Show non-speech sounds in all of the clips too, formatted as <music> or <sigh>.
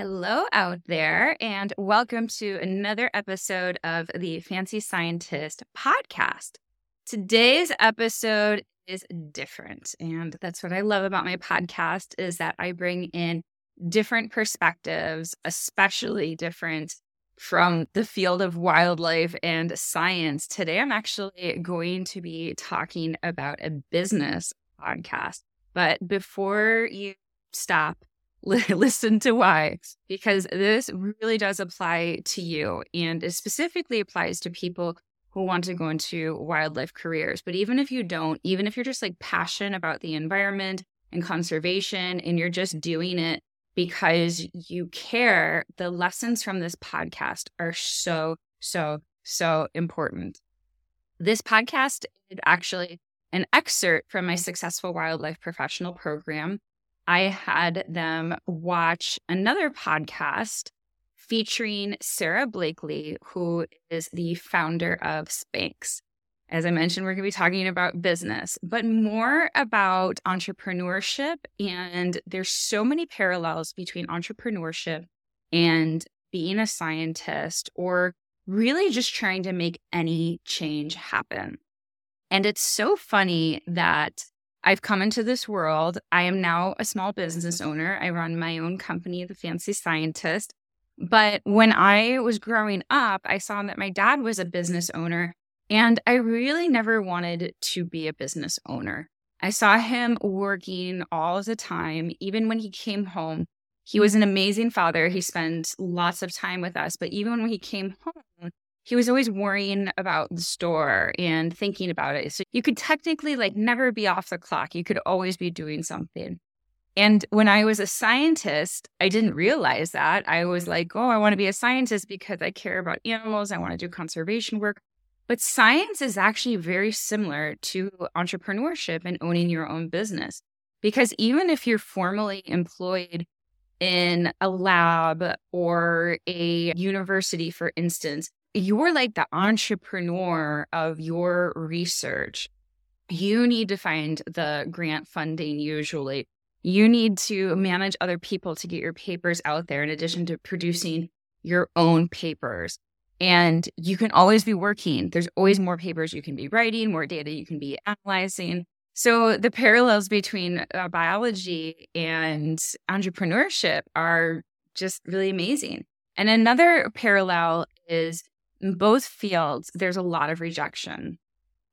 Hello, out there, and welcome to another episode of the Fancy Scientist podcast. Today's episode is different, and that's what I love about my podcast is that I bring in different perspectives, especially different from the field of wildlife and science. Today, I'm actually going to be talking about a business podcast. But before you stop, <laughs> listen to why, because this really does apply to you and it specifically applies to people who want to go into wildlife careers. But even if you don't, even if you're just like passionate about the environment and conservation and you're just doing it because you care, the lessons from this podcast are so, so, so important. This podcast is actually an excerpt from my Successful Wildlife Professional program. I had them watch another podcast featuring Sara Blakely, who is the founder of Spanx. As I mentioned, we're going to be talking about business, but more about entrepreneurship. And there's so many parallels between entrepreneurship and being a scientist or really just trying to make any change happen. And it's so funny that I've come into this world. I am now a small business owner. I run my own company, The Fancy Scientist. But when I was growing up, I saw that my dad was a business owner and I really never wanted to be a business owner. I saw him working all the time, even when he came home. He was an amazing father. He spent lots of time with us, but even when he came home, he was always worrying about the store and thinking about it. So you could technically like never be off the clock. You could always be doing something. And when I was a scientist, I didn't realize that. I was like, oh, I want to be a scientist because I care about animals. I want to do conservation work. But science is actually very similar to entrepreneurship and owning your own business. Because even if you're formally employed in a lab or a university, for instance, you're like the entrepreneur of your research. You need to find the grant funding usually. You need to manage other people to get your papers out there in addition to producing your own papers. And you can always be working. There's always more papers you can be writing, more data you can be analyzing. So the parallels between uh, biology and entrepreneurship are just really amazing. And another parallel is in both fields, there's a lot of rejection.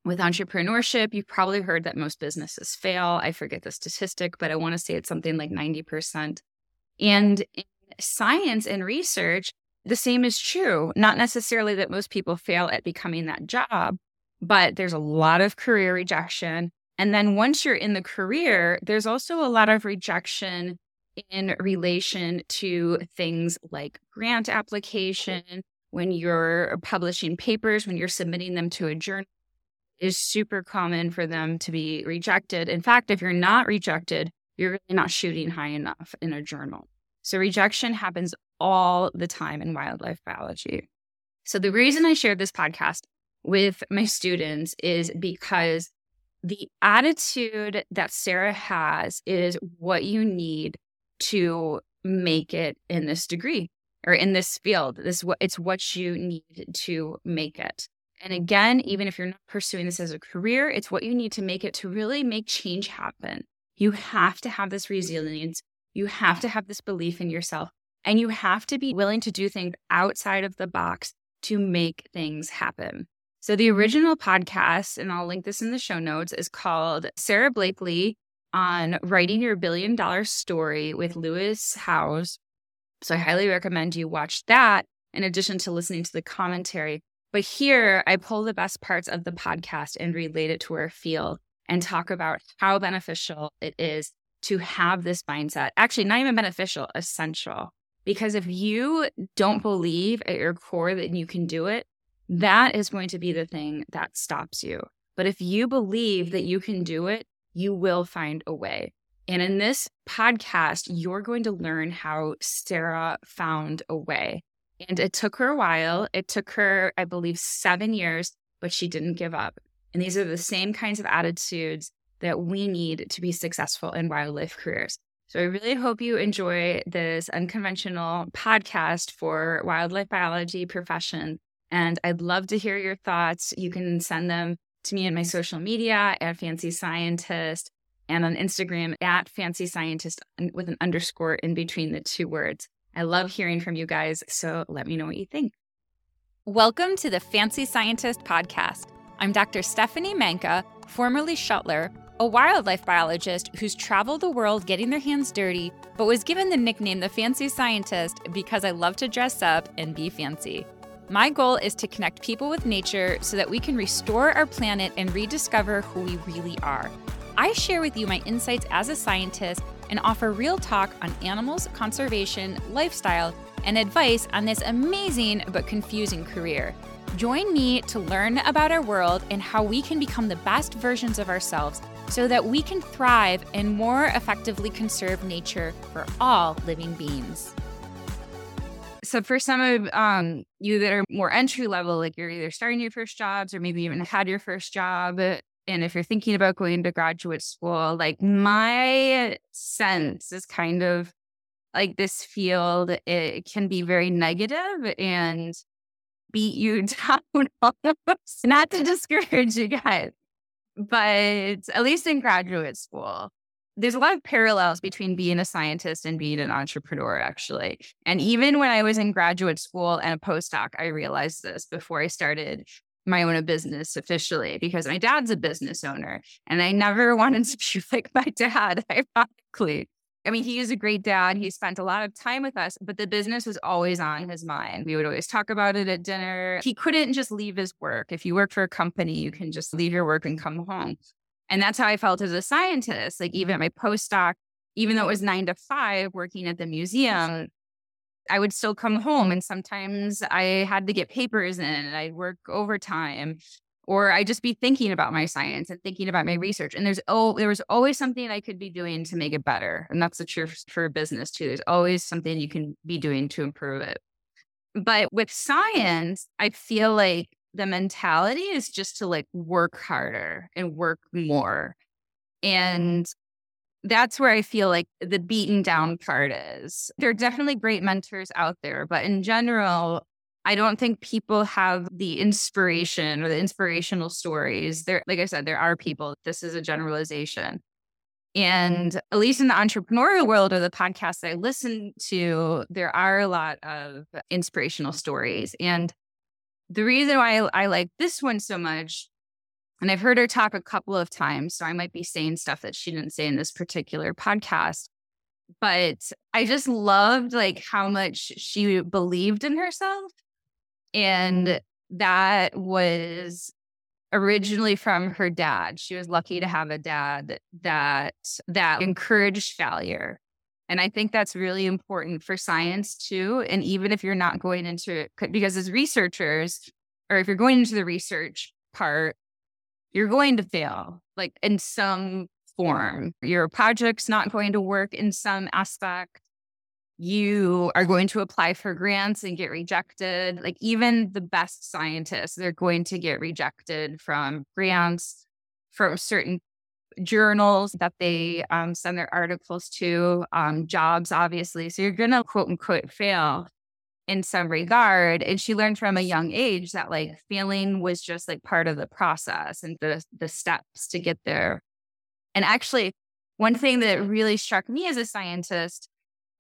With entrepreneurship, you've probably heard that most businesses fail. I forget the statistic, but I want to say it's something like 90%. And in science and research, the same is true. Not necessarily that most people fail at becoming that job, but there's a lot of career rejection. And then once you're in the career, there's also a lot of rejection in relation to things like grant application, when you're publishing papers, when you're submitting them to a journal, is super common for them to be rejected. In fact, if you're not rejected, you're really not shooting high enough in a journal. So rejection happens all the time in wildlife biology. So the reason I shared this podcast with my students is because the attitude that Sara has is what you need to make it in this degree or in this field. This it's what you need to make it. And again, even if you're not pursuing this as a career, it's what you need to make it to really make change happen. You have to have this resilience you have to have this belief in yourself and you have to be willing to do things outside of the box to make things happen. So, the original podcast, and I'll link this in the show notes, is called Sara Blakely on Writing Your Billion Dollar Story with Lewis Howes. So, I highly recommend you watch that in addition to listening to the commentary. But here, I pull the best parts of the podcast and relate it to our field and talk about how beneficial it is to have this mindset. Actually, not even beneficial, essential. Because if you don't believe at your core that you can do it, that is going to be the thing that stops you. But if you believe that you can do it, you will find a way. And in this podcast, you're going to learn how Sara found a way. And it took her a while. It took her, I believe, seven years, but she didn't give up. And these are the same kinds of attitudes that we need to be successful in wildlife careers. So I really hope you enjoy this unconventional podcast for wildlife biology profession. And I'd love to hear your thoughts. You can send them to me in my social media at Fancy Scientist and on Instagram at Fancy Scientist with an underscore in between the two words. I love hearing from you guys. So let me know what you think. Welcome to the Fancy Scientist podcast. I'm Dr. Stephanie Manka, formerly Schuttler, a wildlife biologist who's traveled the world getting their hands dirty, but was given the nickname the Fancy Scientist because I love to dress up and be fancy. My goal is to connect people with nature so that we can restore our planet and rediscover who we really are. I share with you my insights as a scientist and offer real talk on animals, conservation, lifestyle, and advice on this amazing but confusing career. Join me to learn about our world and how we can become the best versions of ourselves so that we can thrive and more effectively conserve nature for all living beings. So, for some of um, you that are more entry level, like you're either starting your first jobs or maybe even had your first job, and if you're thinking about going to graduate school, like my sense is kind of like this field, it can be very negative and beat you <laughs> down. Not to discourage you guys, but at least in graduate school, there's a lot of parallels between being a scientist and being an entrepreneur, actually. And even when I was in graduate school and a postdoc, I realized this before I started my own a business officially because my dad's a business owner and I never <laughs> wanted to be <laughs> like my dad, ironically. I mean, he is a great dad. He spent a lot of time with us, but the business was always on his mind. We would always talk about it at dinner. He couldn't just leave his work. If you work for a company, you can just leave your work and come home. And that's how I felt as a scientist. Like, even at my postdoc, even though it was nine to five working at the museum, I would still come home. And sometimes I had to get papers in and I'd work overtime or I'd just be thinking about my science and thinking about my mm-hmm. research. And there's oh, there was always something I could be doing to make it better. And that's the truth for business too. There's always something you can be doing to improve it. But with science, I feel like the mentality is just to like work harder and work more. And that's where I feel like the beaten down part is. There are definitely great mentors out there, but in general, I don't think people have the inspiration or the inspirational stories. There, like I said, there are people. This is a generalization. And at least in the entrepreneurial world or the podcasts I listen to, there are a lot of inspirational stories. And the reason why I, I like this one so much, and I've heard her talk a couple of times, so I might be saying stuff that she didn't say in this particular podcast, but I just loved like how much she believed in herself and that was originally from her dad. She was lucky to have a dad that that encouraged failure. And I think that's really important for science too. And even if you're not going into it, because as researchers, or if you're going into the research part, you're going to fail, like in some form. Your project's not going to work in some aspect you are going to apply for grants and get rejected. Like even the best scientists, they're going to get rejected from grants, from certain journals that they um, send their articles to, um, jobs, obviously. So you're going to quote unquote fail in some regard. And she learned from a young age that like failing was just like part of the process and the the steps to get there. And actually, one thing that really struck me as a scientist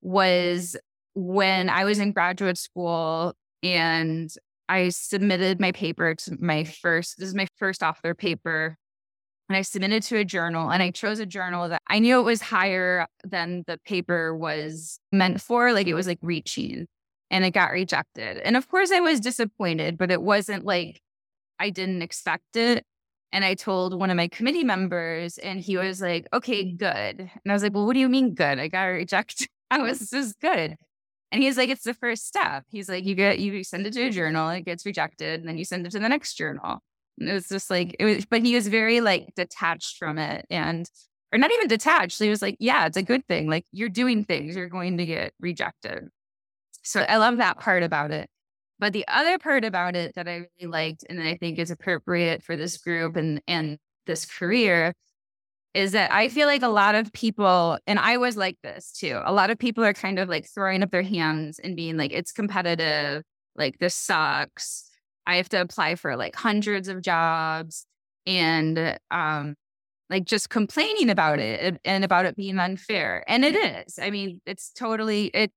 was when I was in graduate school and I submitted my paper to my first, this is my first author paper. And I submitted to a journal and I chose a journal that I knew it was higher than the paper was meant for. Like it was like reaching and it got rejected. And of course I was disappointed, but it wasn't like I didn't expect it. And I told one of my committee members and he was like, okay, good. And I was like, well, what do you mean good? I got rejected. <laughs> I was is good. And he's like, it's the first step. He's like, you get you send it to a journal, it gets rejected, and then you send it to the next journal. And it was just like it was, but he was very like detached from it and or not even detached. He was like, yeah, it's a good thing. Like you're doing things, you're going to get rejected. So I love that part about it. But the other part about it that I really liked and that I think is appropriate for this group and and this career is that I feel like a lot of people, and I was like this too, a lot of people are kind of like throwing up their hands and being like, it's competitive, like this sucks. I have to apply for like hundreds of jobs and um like just complaining about it and about it being unfair. And it is. I mean, it's totally it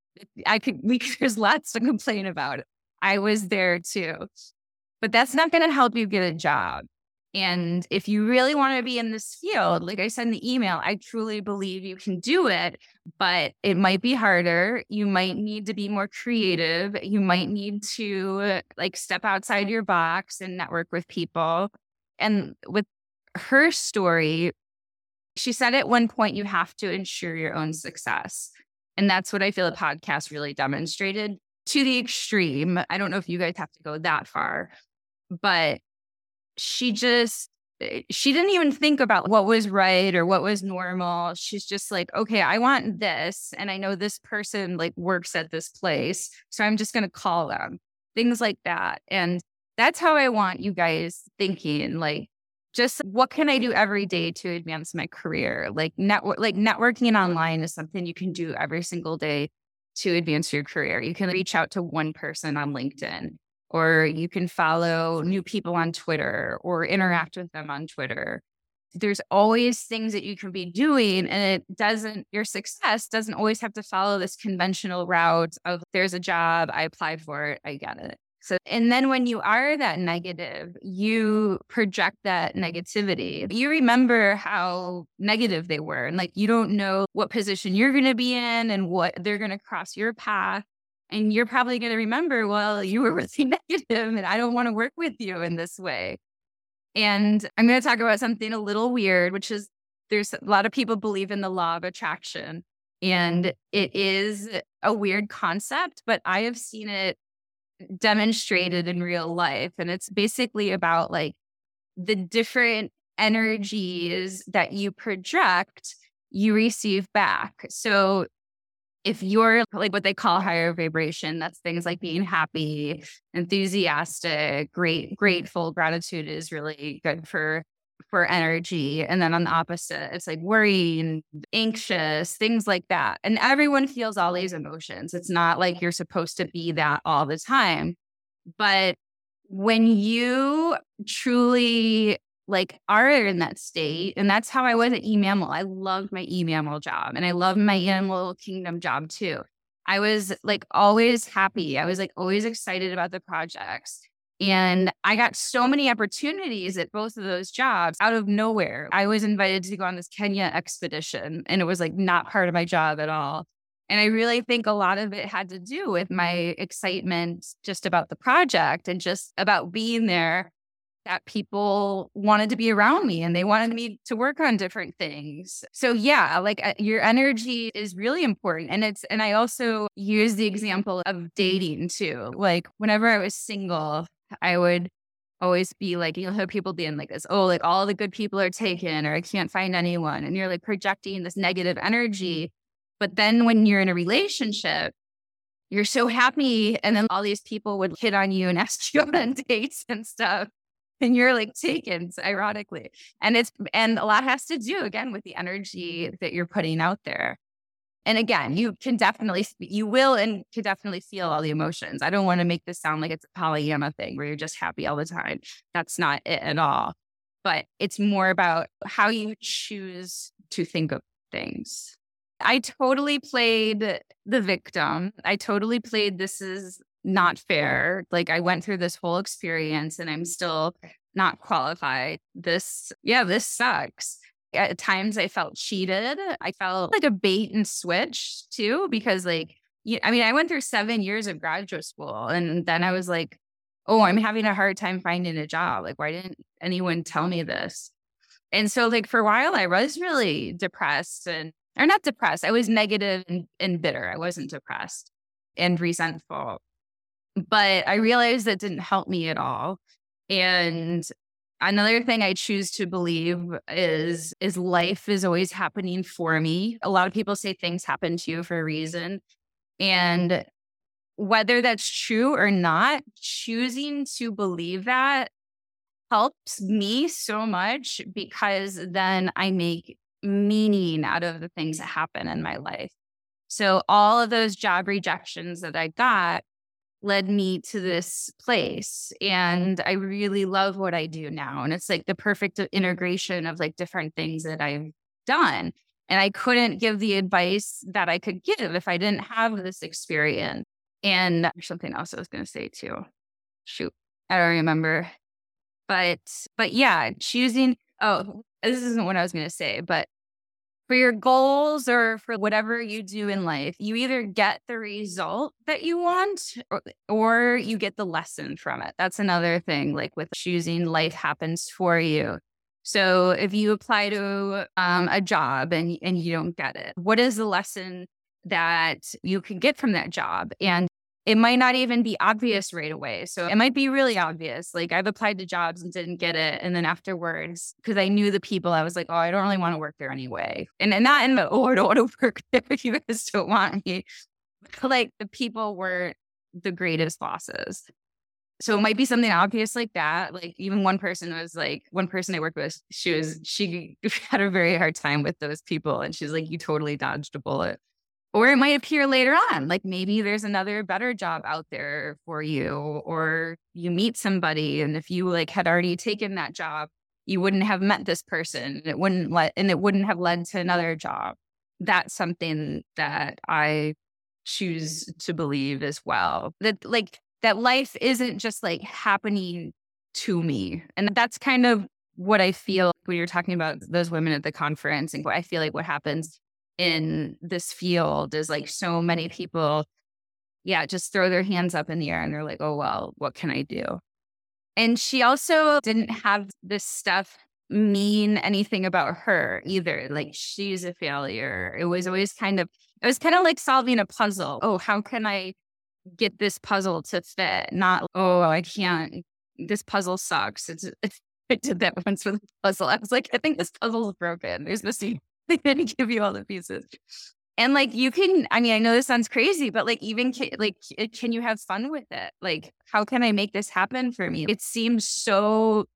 I could we <laughs> there's lots to complain about. I was there too. But that's not going to help you get a job. And if you really want to be in this field, like I said in the email, I truly believe you can do it, but it might be harder. You might need to be more creative. You might need to like step outside your box and network with people. And with her story, she said at one point, you have to ensure your own success. And that's what I feel the podcast really demonstrated to the extreme. I don't know if you guys have to go that far, but she just eh, she didn't even think about what was right or what was normal. She's just like, okay, I want this. And I know this person like works at this place. So I'm just going to call them, things like that. And that's how I want you guys thinking like, just what can I do every day to advance my career? Like network, like networking online is something you can do every single day to advance your career. You can reach out to one person on LinkedIn or you can follow new people on Twitter or interact with them on Twitter. There's always things that you can be doing, and it doesn't, your success doesn't always have to follow this conventional route of there's a job, I applied for it, I get it. So, and then when you are that negative, you project that negativity. You remember how negative they were, and like you don't know what position you're going to be in and what they're going to cross your path. And you're probably going to remember, well, you were <laughs> really negative and I don't want to work with you in this way. And I'm going to talk about something a little weird, which is there's a lot of people believe in the law of attraction. And it is a weird concept, but I have seen it demonstrated in real life. And it's basically about like the different energies that you project, you receive back. So if you're like what they call higher vibration, that's things like being happy, enthusiastic, great, grateful, gratitude is really good for for energy. And then on the opposite, it's like worrying, anxious, things like that. And everyone feels all these emotions. It's not like you're supposed to be that all the time. But when you truly like are in that state. And that's how I was at eMammal. I loved my eMammal job and I love my Animal Kingdom job too. I was like always happy. I was like always excited about the projects. And I got so many opportunities at both of those jobs out of nowhere. I was invited to go on this Kenya expedition, and it was like not part of my job at all. And I really think a lot of it had to do with my excitement just about the project and just about being there that people wanted to be around me and they wanted me to work on different things. So yeah, like uh, your energy is really important and it's and I also use the example of dating too. Like whenever I was single, I would always be like, you'll hear people being like this, oh, like all the good people are taken or I can't find anyone. And you're like projecting this negative energy. But then when you're in a relationship, you're so happy. And then all these people would hit on you and <laughs> ask you on dates and stuff and you're like taken ironically and it's and a lot has to do again with the energy that you're putting out there and again you can definitely you will and can definitely feel all the emotions i don't want to make this sound like it's a pollyanna thing where you're just happy all the time that's not it at all but it's more about how you choose to think of things i totally played the victim i totally played this is not fair. Like I went through this whole experience and I'm still not qualified. This, yeah, this sucks. At times I felt cheated. I felt like a bait and switch too, because mm-hmm. like, I mean, I went through seven years of graduate school and then I was like, oh, I'm having a hard time finding a job. Like, why didn't anyone tell me this? And so, like, for a while, I was really depressed and, or not depressed. I was negative and, and bitter. I wasn't depressed and resentful but I realized that didn't help me at all. And another thing I choose to believe is is life is always happening for me. A lot of people say things happen to you for a reason. And whether that's true or not, choosing to believe that helps me so much because then I make meaning out of the things that happen in my life. So all of those job rejections that I got led me to this place and I really love what I do now and it's like the perfect integration of like different things that I've done and I couldn't give the advice that I could give if I didn't have this experience and something else I was going to say too. Shoot I don't remember. But but yeah choosing oh this isn't what I was going to say but for your goals or for whatever you do in life, you either get the result that you want or, or, you get the lesson from it. That's another thing, like with choosing, life happens for you. So if you apply to um, a job and, and you don't get it, what is the lesson that you can get from that job? And it might not even be obvious right away. So it might be really obvious. Like I've applied to jobs and didn't get it. And then afterwards, because I knew the people, I was like, oh, I don't really want to work there anyway. And, and not in the, oh, I don't want to <laughs> work there if you guys don't want me. like the people were the greatest losses. So it might be something obvious like that. Like even one person was like, one person I worked with, she was, she had a very hard time with those people. And she's like, you totally dodged a bullet or it might appear later on like maybe there's another better job out there for you or you meet somebody and if you like had already taken that job you wouldn't have met this person and it wouldn't let and it wouldn't have led to another job. That's something that i choose to believe as well that like that life isn't just like happening to me and that's kind of what i feel when you're talking about those women at the conference and i feel like what happens in this field is like so many people, yeah, just throw their hands up in the air and they're like, oh, well, what can I do? And she also didn't have this stuff mean anything about her either. Like she's a failure. It was always kind of, it was kind of like solving a puzzle. Oh, how can I get this puzzle to fit? Not, oh, I can't, this puzzle sucks. It's, <laughs> I did that once with a puzzle. I was like, I think this puzzle is broken. There's missing they didn't give you all the pieces. And like you can, I mean, I know this sounds crazy, but like even like can you have fun with it? Like, how can I make this happen for me? It seems so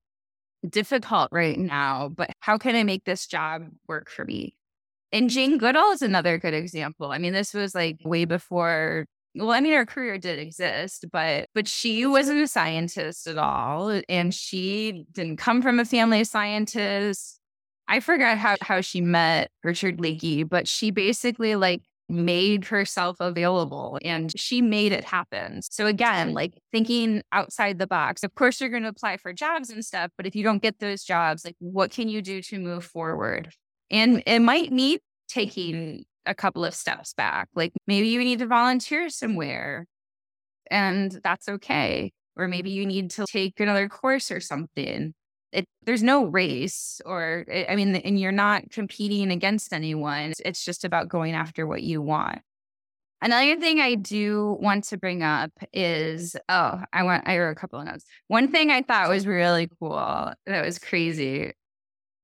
difficult right now, but how can I make this job work for me? And Jane Goodall is another good example. I mean, this was like way before well i mean her career did exist but but she wasn't a scientist at all and she didn't come from a family of scientists I forgot how, how she met Richard Leakey, but she basically like made herself available and she made it happen. So again, like thinking outside the box. Of course you're going to apply for jobs and stuff, but if you don't get those jobs, like what can you do to move forward? And it might need taking a couple of steps back. Like maybe you need to volunteer somewhere and that's okay. Or maybe you need to take another course or something it, there's no race or eh, i mean and you're not competing against anyone. It's just about going after what you want. Another thing i do want to bring up is oh i want i wrote a couple of notes. One thing i thought was really cool that was crazy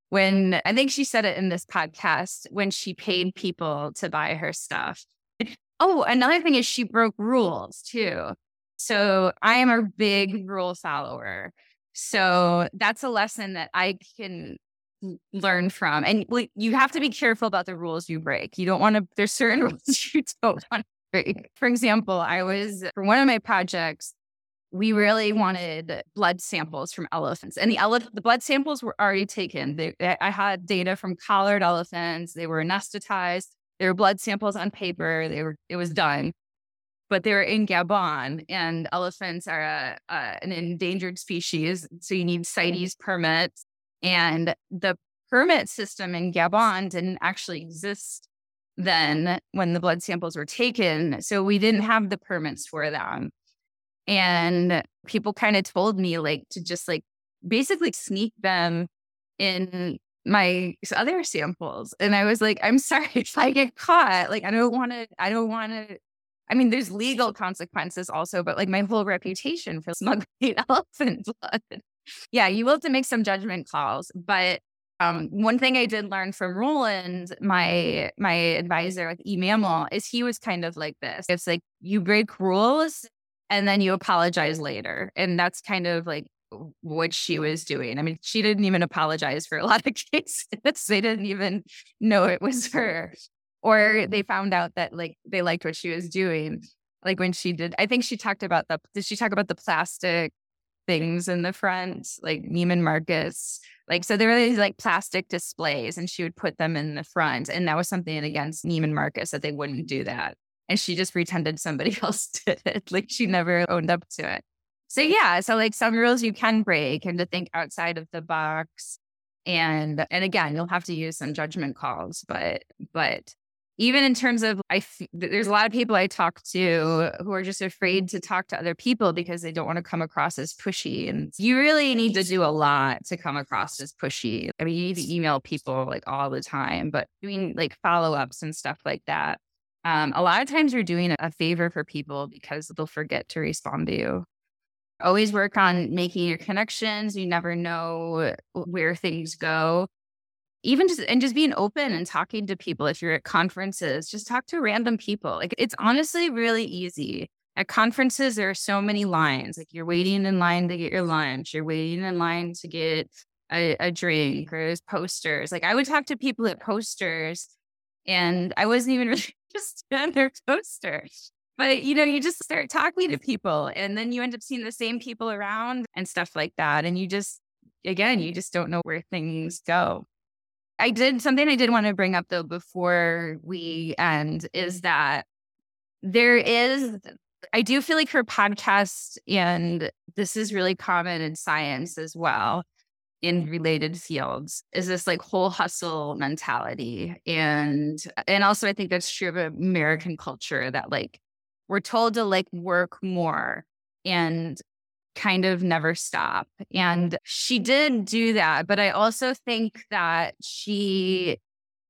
when i think she said it in this podcast when she paid people to buy her stuff. Oh another thing is she broke rules too. So i am a big rule follower so that's a lesson that I can learn from. And you have to be careful about the rules you break. You don't want to, there's certain <laughs> rules you don't want to break. For example, I was, for one of my projects, we really wanted blood samples from elephants and the elephant the blood samples were already taken they, i had data from collared elephants they were anesthetized There were blood samples on paper they were it was done but they were in Gabon, and elephants are a, a, an endangered species. So you need mm-hmm. CITES permits. And the permit system in Gabon didn't actually exist then when the blood samples were taken. So we didn't have the permits for them. And people kind of told me like to just like basically sneak them in my other samples. And I was like, I'm sorry <laughs> if I get caught. Like, I don't want to, I don't want to I mean, there's legal consequences also, but like my whole reputation for smuggling <laughs> elephant blood. Yeah, you will have to make some judgment calls. But um, one thing I did learn from Roland, my my advisor with eMammal, is he was kind of like this. It's like you break rules and then you apologize later. And that's kind of like what she was doing. I mean, she didn't even apologize for a lot of <laughs> cases. they didn't even know it was her. Or they found out that like they liked what she was doing. Like when she did, I think she talked about the, did she talk about the plastic things in the front, like Neiman Marcus? Like, so there were these like plastic displays and she would put them in the front. And that was something against Neiman Marcus that they wouldn't do that. And she just pretended somebody <laughs> else did it. Like she never owned up to it. So yeah, so like some rules you can break and to think outside of the box. And and again, you'll have to use some judgment calls, but but even in terms of I f- there's a lot of people I talk to who are just afraid to talk to other people because they don't want to come across as pushy and you really need to do a lot to come across as pushy. I mean, you need to email people like all the time, but doing like follow-ups and stuff like that. Um, a lot of times you're doing a favor for people because they'll forget to respond to you always work on making your connections. You never know where things go. Even just and just being open and talking to people. If you're at conferences, just talk to random people. Like it's honestly really easy. At conferences, there are so many lines. Like you're waiting in line to get your lunch, you're waiting in line to get a, a drink, or there's posters. Like I would talk to people at posters, and I wasn't even <laughs> really interested in their posters. But you know, you just start talking to people and then you end up seeing the same people around and stuff like that. And you just, again, you just don't know where things go. I did something I did want to bring up though before we end is that there is, I do feel like her podcast, and this is really common in science as well, in related fields is this like whole hustle mentality and and also i think that's true of american culture that like we're told to like work more and kind of never stop. And she did do that. But I also think that she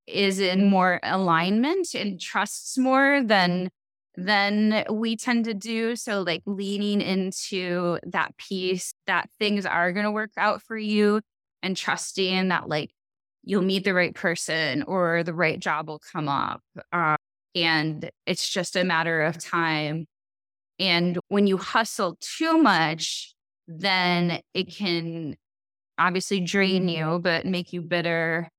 is in more alignment and trusts more than than we tend to do so like leaning into that piece that things are going to work out for you and trusting that like you'll meet the right person or the right job will come up uh, and it's just a matter of time. And when you hustle too much, then it can obviously drain you, but make you bitter,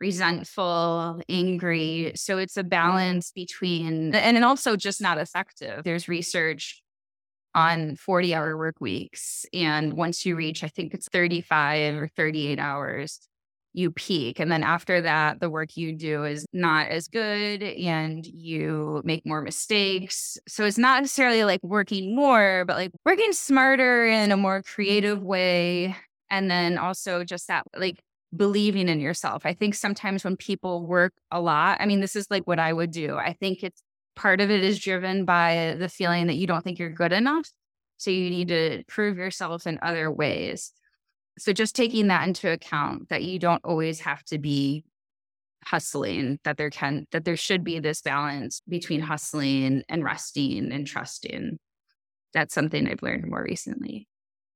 resentful, angry. So it's a balance between, and also just not effective. There's research on 40 hour work weeks. And once you reach, I think it's 35 or 38 hours, you peak. And then after that, the work you do is not as good and you make more mistakes. So it's not necessarily like working more, but like working smarter in a more creative way. And then also just that like believing in yourself. I think sometimes when people work a lot, I mean, this is like what I would do. I think it's part of it is driven by the feeling that you don't think you're good enough. So you need to prove yourself in other ways. So just taking that into account that you don't always have to be hustling, that there can that there should be this balance between hustling and resting and trusting. That's something I've learned more recently.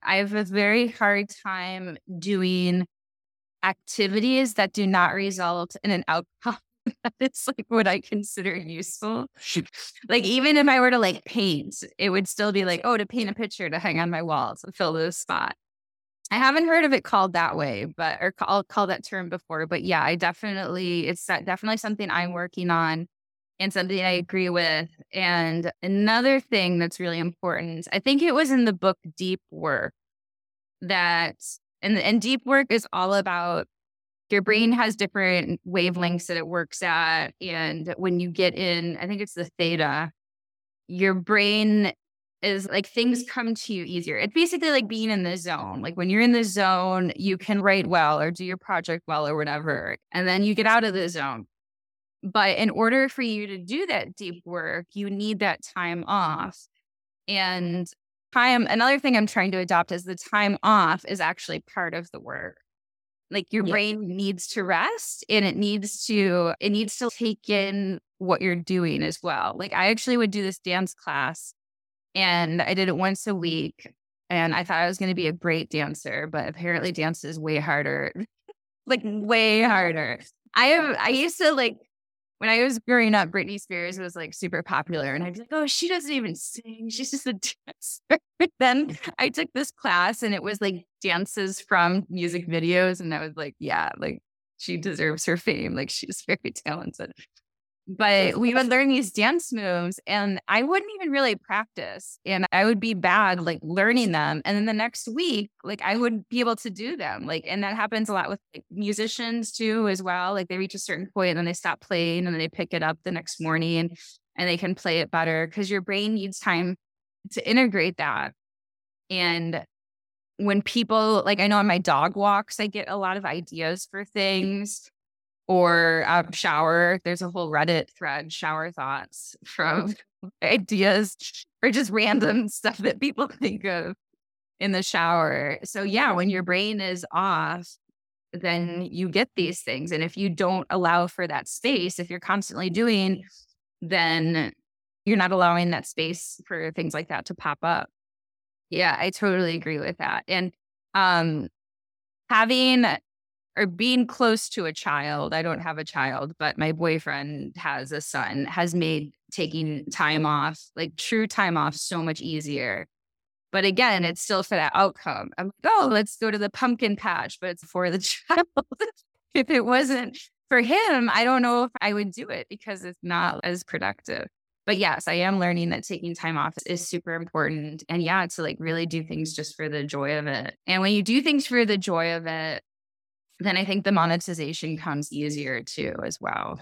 I have a very hard time doing activities that do not result in an outcome <laughs> that is like what I consider useful. like even if I were to like paint, it would still be like, oh, to paint a picture to hang on my wall to fill this spot. I haven't heard of it called that way, but or I'll call that term before. But yeah, I definitely it's definitely something I'm working on and something I agree with. And another thing that's really important, I think it was in the book Deep Work that and and deep work is all about your brain has different wavelengths that it works at and when you get in i think it's the theta your brain is like things come to you easier. It's basically like being in the zone. Like when you're in the zone, you can write well or do your project well or whatever. And then you get out of the zone. But in order for you to do that deep work, you need that time off. And time, another thing I'm trying to adopt is the time off is actually part of the work. Like your yeah. brain needs to rest and it needs to, it needs to take in what you're doing as well. Like I actually would do this dance class and I did it once a mm-hmm. week. And I thought I was going to be a great dancer, but apparently dance is way harder, <laughs> like way harder. I have, I used to like when I was growing up, Britney Spears was like super popular. And I'd be like, oh, she doesn't even sing. She's just a <laughs> dancer. But then I took this class and it was like dances from music videos. And I was like, yeah, like she deserves her fame. Like she's very <laughs> talented but we would learn these dance moves and I wouldn't even really practice and I would be bad like learning them. And then the next week, like I would be able to do them. Like, and that happens a lot with like, musicians too, as well. Like they reach a certain point and then they stop playing and then they pick it up the next morning and, and they can play it better because your brain needs time to integrate that. And when people like I know on my dog walks, I get a lot of ideas for things or um, shower. There's a whole Reddit thread, shower thoughts from <laughs> ideas or just random <laughs> stuff that people think of in the shower. So, yeah, when your brain is off, then you get these things. And if you don't allow for that space, if you're constantly doing, then you're not allowing that space for things like that to pop up. Yeah, I totally agree with that. And um having or being close to a child. I don't have a child, but my boyfriend has a son, has made taking time off, like true time off, so much easier. But again, it's still for that outcome. I'm like, oh, let's go to the pumpkin patch, but it's for the <laughs> child. if it wasn't for him, I don't know if I would do it because it's not as productive. But yes, I am learning that taking time off is super important. And yeah, to like really do things just for the joy of it. And when you do things for the joy of it, then I think the monetization comes easier too, as well,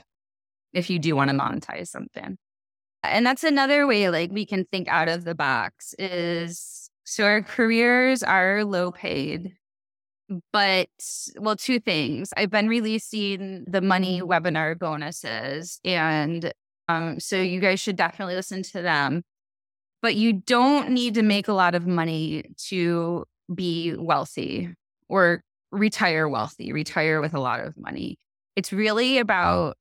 if you do want to monetize something. And that's another way, like, we can think out of the box is so our careers are low paid, but well, two things. I've been releasing the money webinar bonuses, and um, so you guys should definitely listen to them. But you don't need to make a lot of money to be wealthy or retire wealthy, retire with a lot of money. It's really about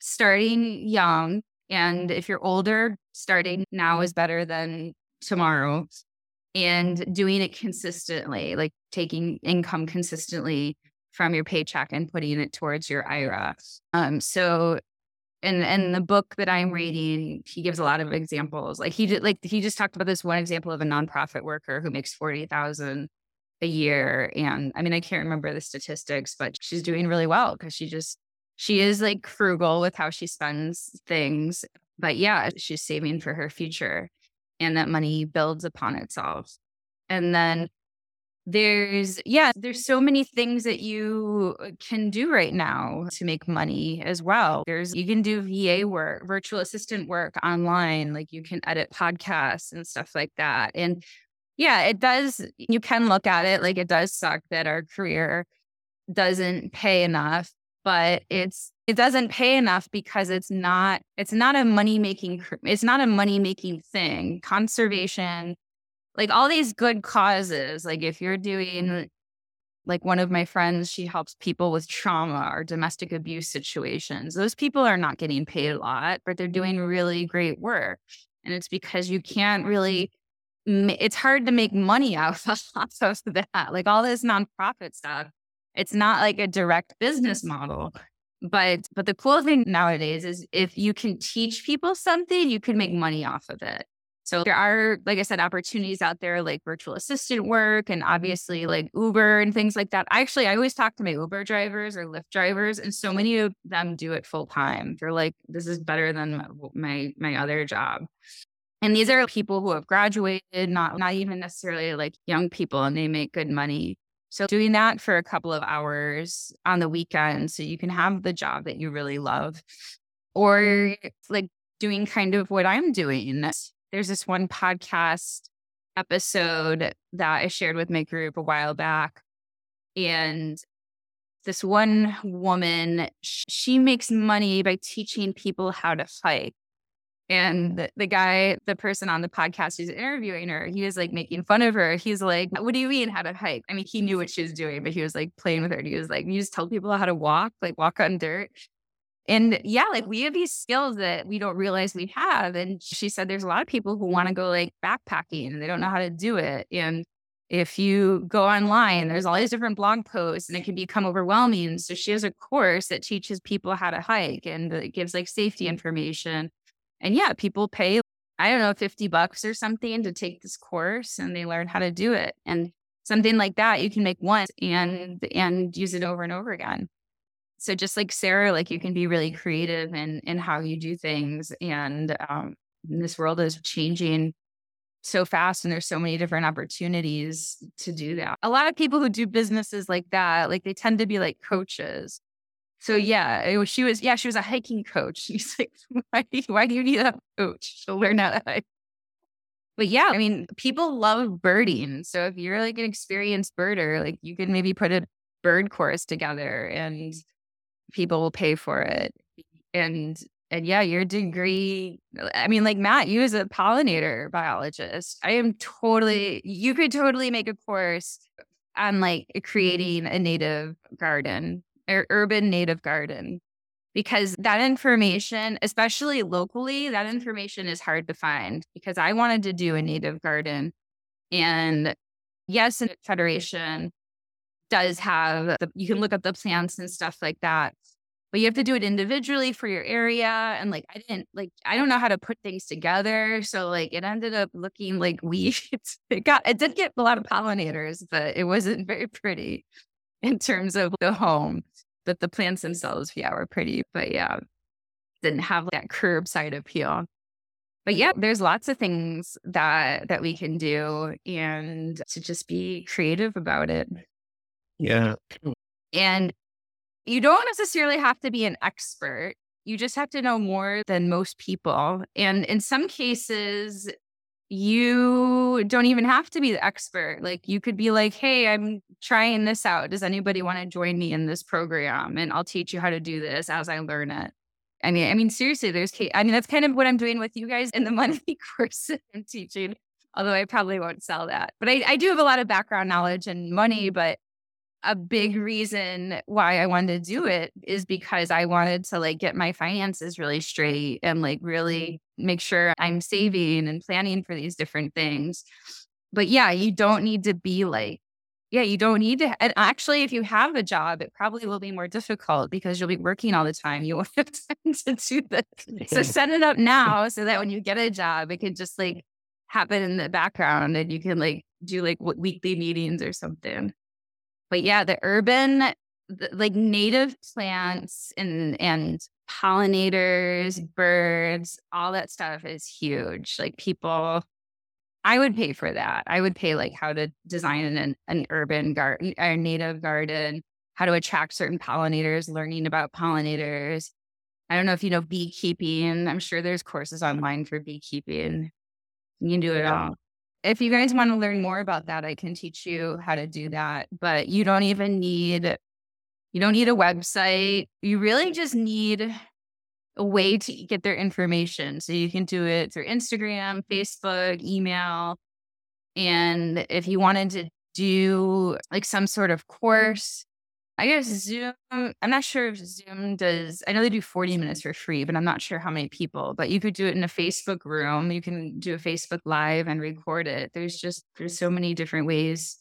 starting young. And if you're older, starting now is better than tomorrow and doing it consistently, like taking income consistently from your paycheck and putting it towards your IRA. Um, so and and the book that I'm reading, he gives a lot of examples. Like he did, like he just talked about this one example of a nonprofit worker who makes forty thousand a year. And I mean, I can't remember the statistics, but she's doing really well because she just, she is like frugal with how she spends things. But yeah, she's saving for her future and that money builds upon itself. And then there's, yeah, there's so many things that you uh, can do right now to make money as well. There's, you can do VA work, virtual assistant work online, like you can edit podcasts and stuff like that. And yeah, it does. You can look at it like it does suck that our career doesn't pay enough, but it's it doesn't pay enough because it's not it's not a money making it's not a money making thing. Conservation, like all these good causes, like if you're doing like one of my friends, she helps people with trauma or domestic abuse situations. Those people are not getting paid a lot, but they're doing really great work. And it's because you can't really it's hard to make money <laughs> out of that. Like all this nonprofit stuff, it's not like a direct business model. But but the cool thing nowadays is if you can teach people something, you can make money off of it. So there are, like I said, opportunities out there like virtual assistant work and obviously like Uber and things like that. Actually, I always talk to my Uber drivers or Lyft drivers, and so many of them do it full time. They're like, this is better than my my other job. And these are people who have graduated, not not even necessarily like young people, and they make good money. So doing that for a couple of hours on the weekend so you can have the job that you really love. Or like doing kind of what I'm doing. There's this one podcast episode that I shared with my group a while back. And this one woman, she makes money by teaching people how to hike. And the, the, guy, the person on the podcast who's interviewing her, he was like making fun of her. He's like, What do you mean how to hike? I mean, he knew what she was doing, but he was like playing with her. And he was like, You just tell people how to walk, like walk on dirt. And yeah, like we have these skills that we don't realize we have. And she said there's a lot of people who want to go like backpacking and they don't know how to do it. And if you go online, there's all these different blog posts and it can become overwhelming. So she has a course that teaches people how to hike and it gives like safety information. And yeah, people pay, I don't know, 50 bucks or something to take this course and they learn how to do it. And something like that you can make once and and use it over and over again. So just like Sara, like you can be really creative in in how you do things. And um, this world is changing so fast and there's so many different opportunities to do that. A lot of people who do businesses like that, like they tend to be like coaches. So yeah, was, she was, yeah, she was a hiking coach. <laughs> She's like, why, why do you need a coach to learn how to hike? But yeah, I mean, people love birding. So if you're like an experienced birder, like you can maybe put a bird course together and people will pay for it. And and yeah, your degree, I mean, like Matt, you as a pollinator biologist, I am totally, you could totally make a course on like creating a native garden or urban native garden. Because that information, especially locally, that information is hard to find because I wanted to do a native garden. And yes, the Federation does have, the, you can look up the plants and stuff like that but you have to do it individually for your area. And like i didn't like i don't know how to put things together. So like it ended up looking like <laughs> weeds. It got it did get a lot of pollinators but it wasn't very pretty in terms of the home but the plants themselves yeah were pretty but yeah didn't have that curbside appeal but yeah there's lots of things that that we can do and to just be creative about it yeah and you don't necessarily have to be an expert. You just have to know more than most people. And in some cases, you don't even have to be the expert. Like you could be like, hey, I'm trying this out. Does anybody want to join me in this program? And I'll teach you how to do this as I learn it. I mean, I mean, seriously, there's, I mean, that's kind of what I'm doing with you guys in the <laughs> monthly course I'm teaching. Although I probably won't sell that, but I, I do have a lot of background knowledge and money. Mm-hmm. But a big reason why I wanted to do it is because I wanted to like get my finances really straight and like really mm. make sure I'm saving and planning for these different things. But yeah, you don't need to be like, yeah, you don't need to. And actually, if you have a job, it probably will be more difficult because you'll be working all the time. You won't have <laughs> time to do this. So <laughs> set it up now so that when you get a job, it can just like happen in the background and you can like do like weekly meetings or something. But yeah, the urban, the, like native plants and and pollinators, birds, all that stuff is huge. Like people, I would pay for that. I would pay like how to design an an urban garden, a native garden, how to attract certain pollinators, learning about pollinators. I don't know if you know beekeeping. I'm sure there's courses online for beekeeping. You can do it all if you guys want to learn more about that, I can teach you how to do that. But you don't even need you don't need a website. You really just need a way to get their information. So you can do it through Instagram, Facebook, email. And if you wanted to do like some sort of course, I guess Zoom, I'm not sure if Zoom does, I know they do 40 minutes for free, but I'm not sure how many people, but you could do it in a Facebook room. You can do a Facebook live and record it. There's just, there's so many different ways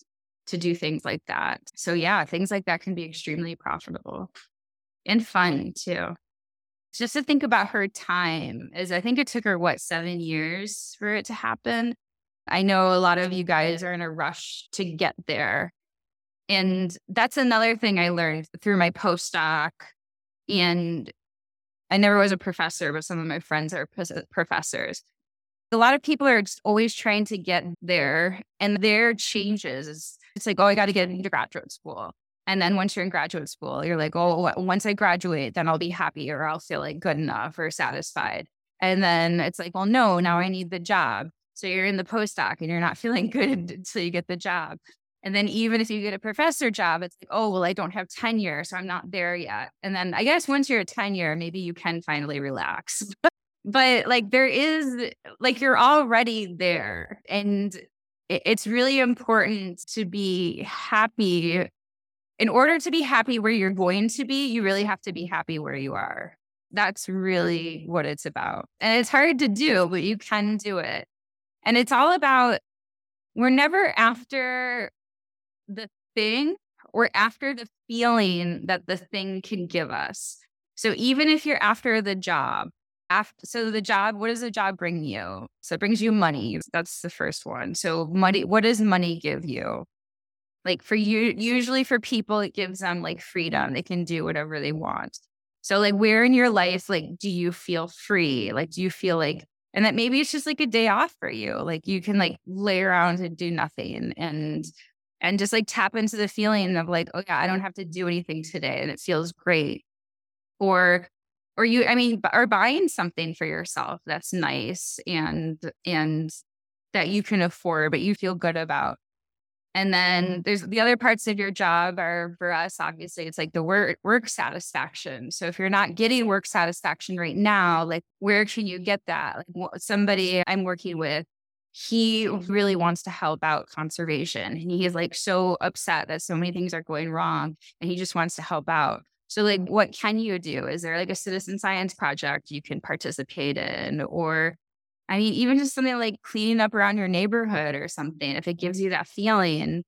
to do things like that. So yeah, things like that can be extremely profitable and fun too. Just to think about her time is I think it took her what, seven years for it to happen. I know a lot of you guys are in a rush to get there and that's another thing I learned through my postdoc. And I never was a professor, but some of my friends are professors. A lot of people are always trying to get there, and their changes. It's like, oh, I got to get into graduate school. And then once you're in graduate school, you're like, oh, once I graduate, then I'll be happy or I'll feel like good enough or satisfied. And then it's like, well, no, now I need the job. So you're in the postdoc and you're not <laughs> feeling good until you get the job. And then even if you get a professor job, it's like, oh, well, I don't have tenure, so I'm not there yet. And then I guess once you're a tenure, maybe you can finally relax. <laughs> but like there is like you're already there. And it's really important to be happy. In order to be happy where you're going to be, you really have to be happy where you are. That's really what it's about. And it's hard to do, but you can do it. And it's all about we're never after the thing, we're after the feeling that the thing can give us. So even if you're after the job, after so the job, what does the job bring you? So it brings you money. That's the first one. So money, what does money give you? Like for you, usually for people, it gives them like freedom. They can do whatever they want. So like where in your life, like, do you feel free? Like, do you feel like, and that maybe it's just like a day off for you. Like you can like lay around and do nothing and and just like tap into the feeling of like, oh yeah, I don't have to do anything today and it feels great. Or or you, I mean, or buying something for yourself that's nice and and that you can afford, but you feel good about. And then there's the other parts of your job are for us, obviously, it's like the work work satisfaction. So if you're not getting work satisfaction right now, like where can you get that? Like somebody I'm working with, he really wants to help out conservation. And he is like so upset that so many things are going wrong and he just wants to help out. So like what can you do? Is there like a citizen science project you can participate in? Or I mean, even just something like cleaning up around your neighborhood or something, if it gives you that feeling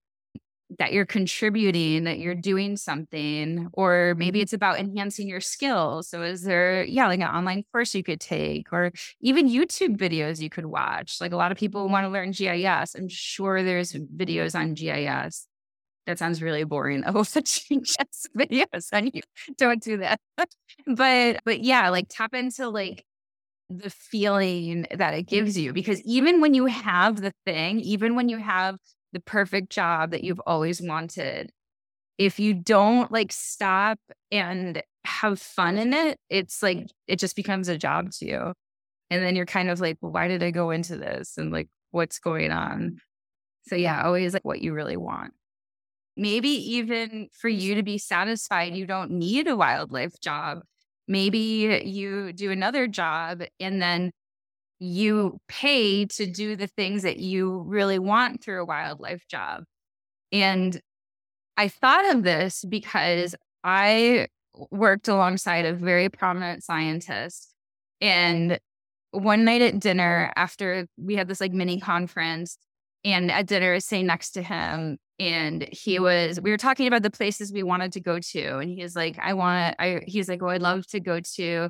that you're contributing, that you're doing something, or maybe mm-hmm. it's about enhancing your skills. So, is there, yeah, like an online course you could take, or even YouTube videos you could watch? Like a lot of people want to learn GIS. I'm sure there's videos on GIS. That sounds really boring. Oh, such GIS videos on you. Don't do that. <laughs> but, but yeah, like tap into like the feeling that it gives you because even when you have the thing, even when you have the perfect job that you've always wanted, if you don't like stop and have fun in it, it's like it just becomes a job to you. And then you're kind of like, well, why did I go into this? And like, what's going on? So, yeah, always like what you really want. Maybe even for you to be satisfied, you don't need a wildlife job Maybe you do another job and then you pay to do the things that you really want through a wildlife job. And I thought of this because I worked alongside a very prominent scientist. And one night at dinner, after we had this like mini conference, and at dinner, I sitting next to him, and he was we were talking about the places we wanted to go to and he's like i want i he's like oh i'd love to go to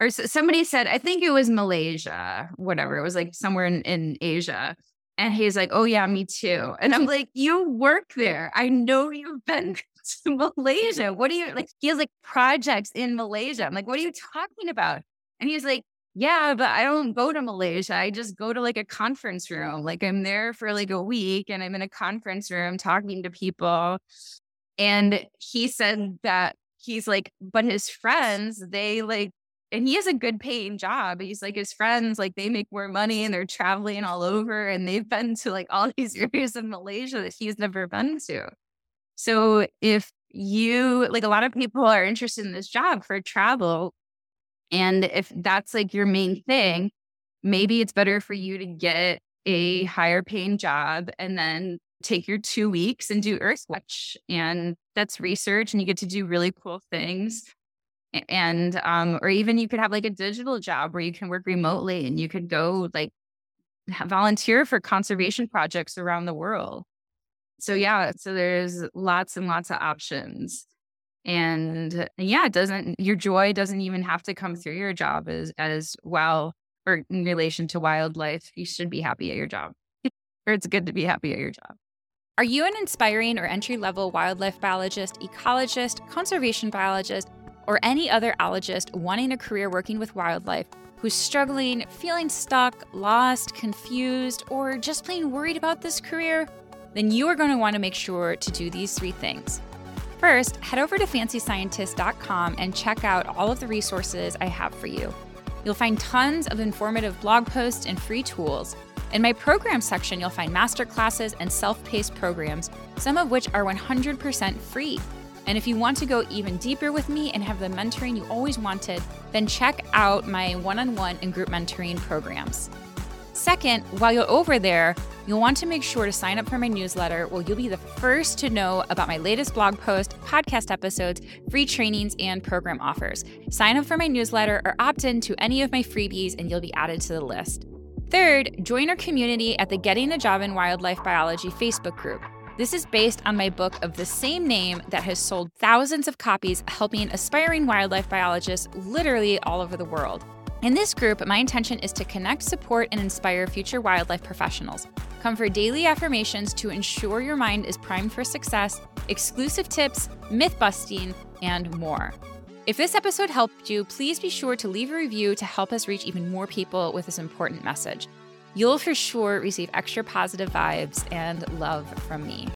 or somebody said i think it was malaysia whatever it was like somewhere in, in asia and he's like oh yeah me too and i'm like you work there i know you've been <laughs> to malaysia what do you like he has like projects in malaysia i'm like what are you talking about and he's like yeah, but I don't go to Malaysia. I just go to like a conference room. Like I'm there for like a week and I'm in a conference room talking to people. And he said that he's like, but his friends, they like, and he has a good paying job. He's like, his friends, like, they make more money and they're traveling all over and they've been to like all <laughs> these areas of Malaysia that he's never been to. So if you, like, a lot of people are interested in this job for travel, and if that's like your main thing, maybe it's better for you to get a higher paying job and then take your two weeks and do Earthwatch. And that's research and you get to do really cool things. And, um, or even you could have like a digital job where you can work remotely and you could go like volunteer for conservation projects around the world. So, yeah, so there's lots and lots of options. And yeah it doesn't your joy doesn't even have to come through your job as as well or in relation to wildlife. You should be happy at your job. <laughs> Or it's good to be happy at your job. Are you an inspiring or entry level wildlife biologist ecologist conservation biologist or any other ologist wanting a career working with wildlife who's struggling feeling stuck lost confused or just plain worried about this career then you are going to want to make sure to do these three things First, head over to fancyscientist.com and check out all of the resources I have for you. You'll find tons of informative blog posts and free tools. In my program section, you'll find masterclasses and self paced programs, some of which are 100% free. And if you want to go even deeper with me and have the mentoring you always wanted, then check out my one on one and group mentoring programs. Second, while you're over there, you'll want to make sure to sign up for my newsletter where you'll be the first to know about my latest blog post, podcast episodes, free trainings, and program offers. Sign up for my newsletter or opt in to any of my freebies and you'll be added to the list. Third, join our community at the Getting a Job in Wildlife Biology Facebook group. This is based on my book of the same name that has sold thousands of copies, helping aspiring wildlife biologists literally all over the world. In this group, my intention is to connect, support, and inspire future wildlife professionals. Come for daily affirmations to ensure your mind is primed for success, exclusive tips, myth busting, and more. If this episode helped you, please be sure to leave a review to help us reach even more people with this important message. You'll for sure receive extra positive vibes and love from me.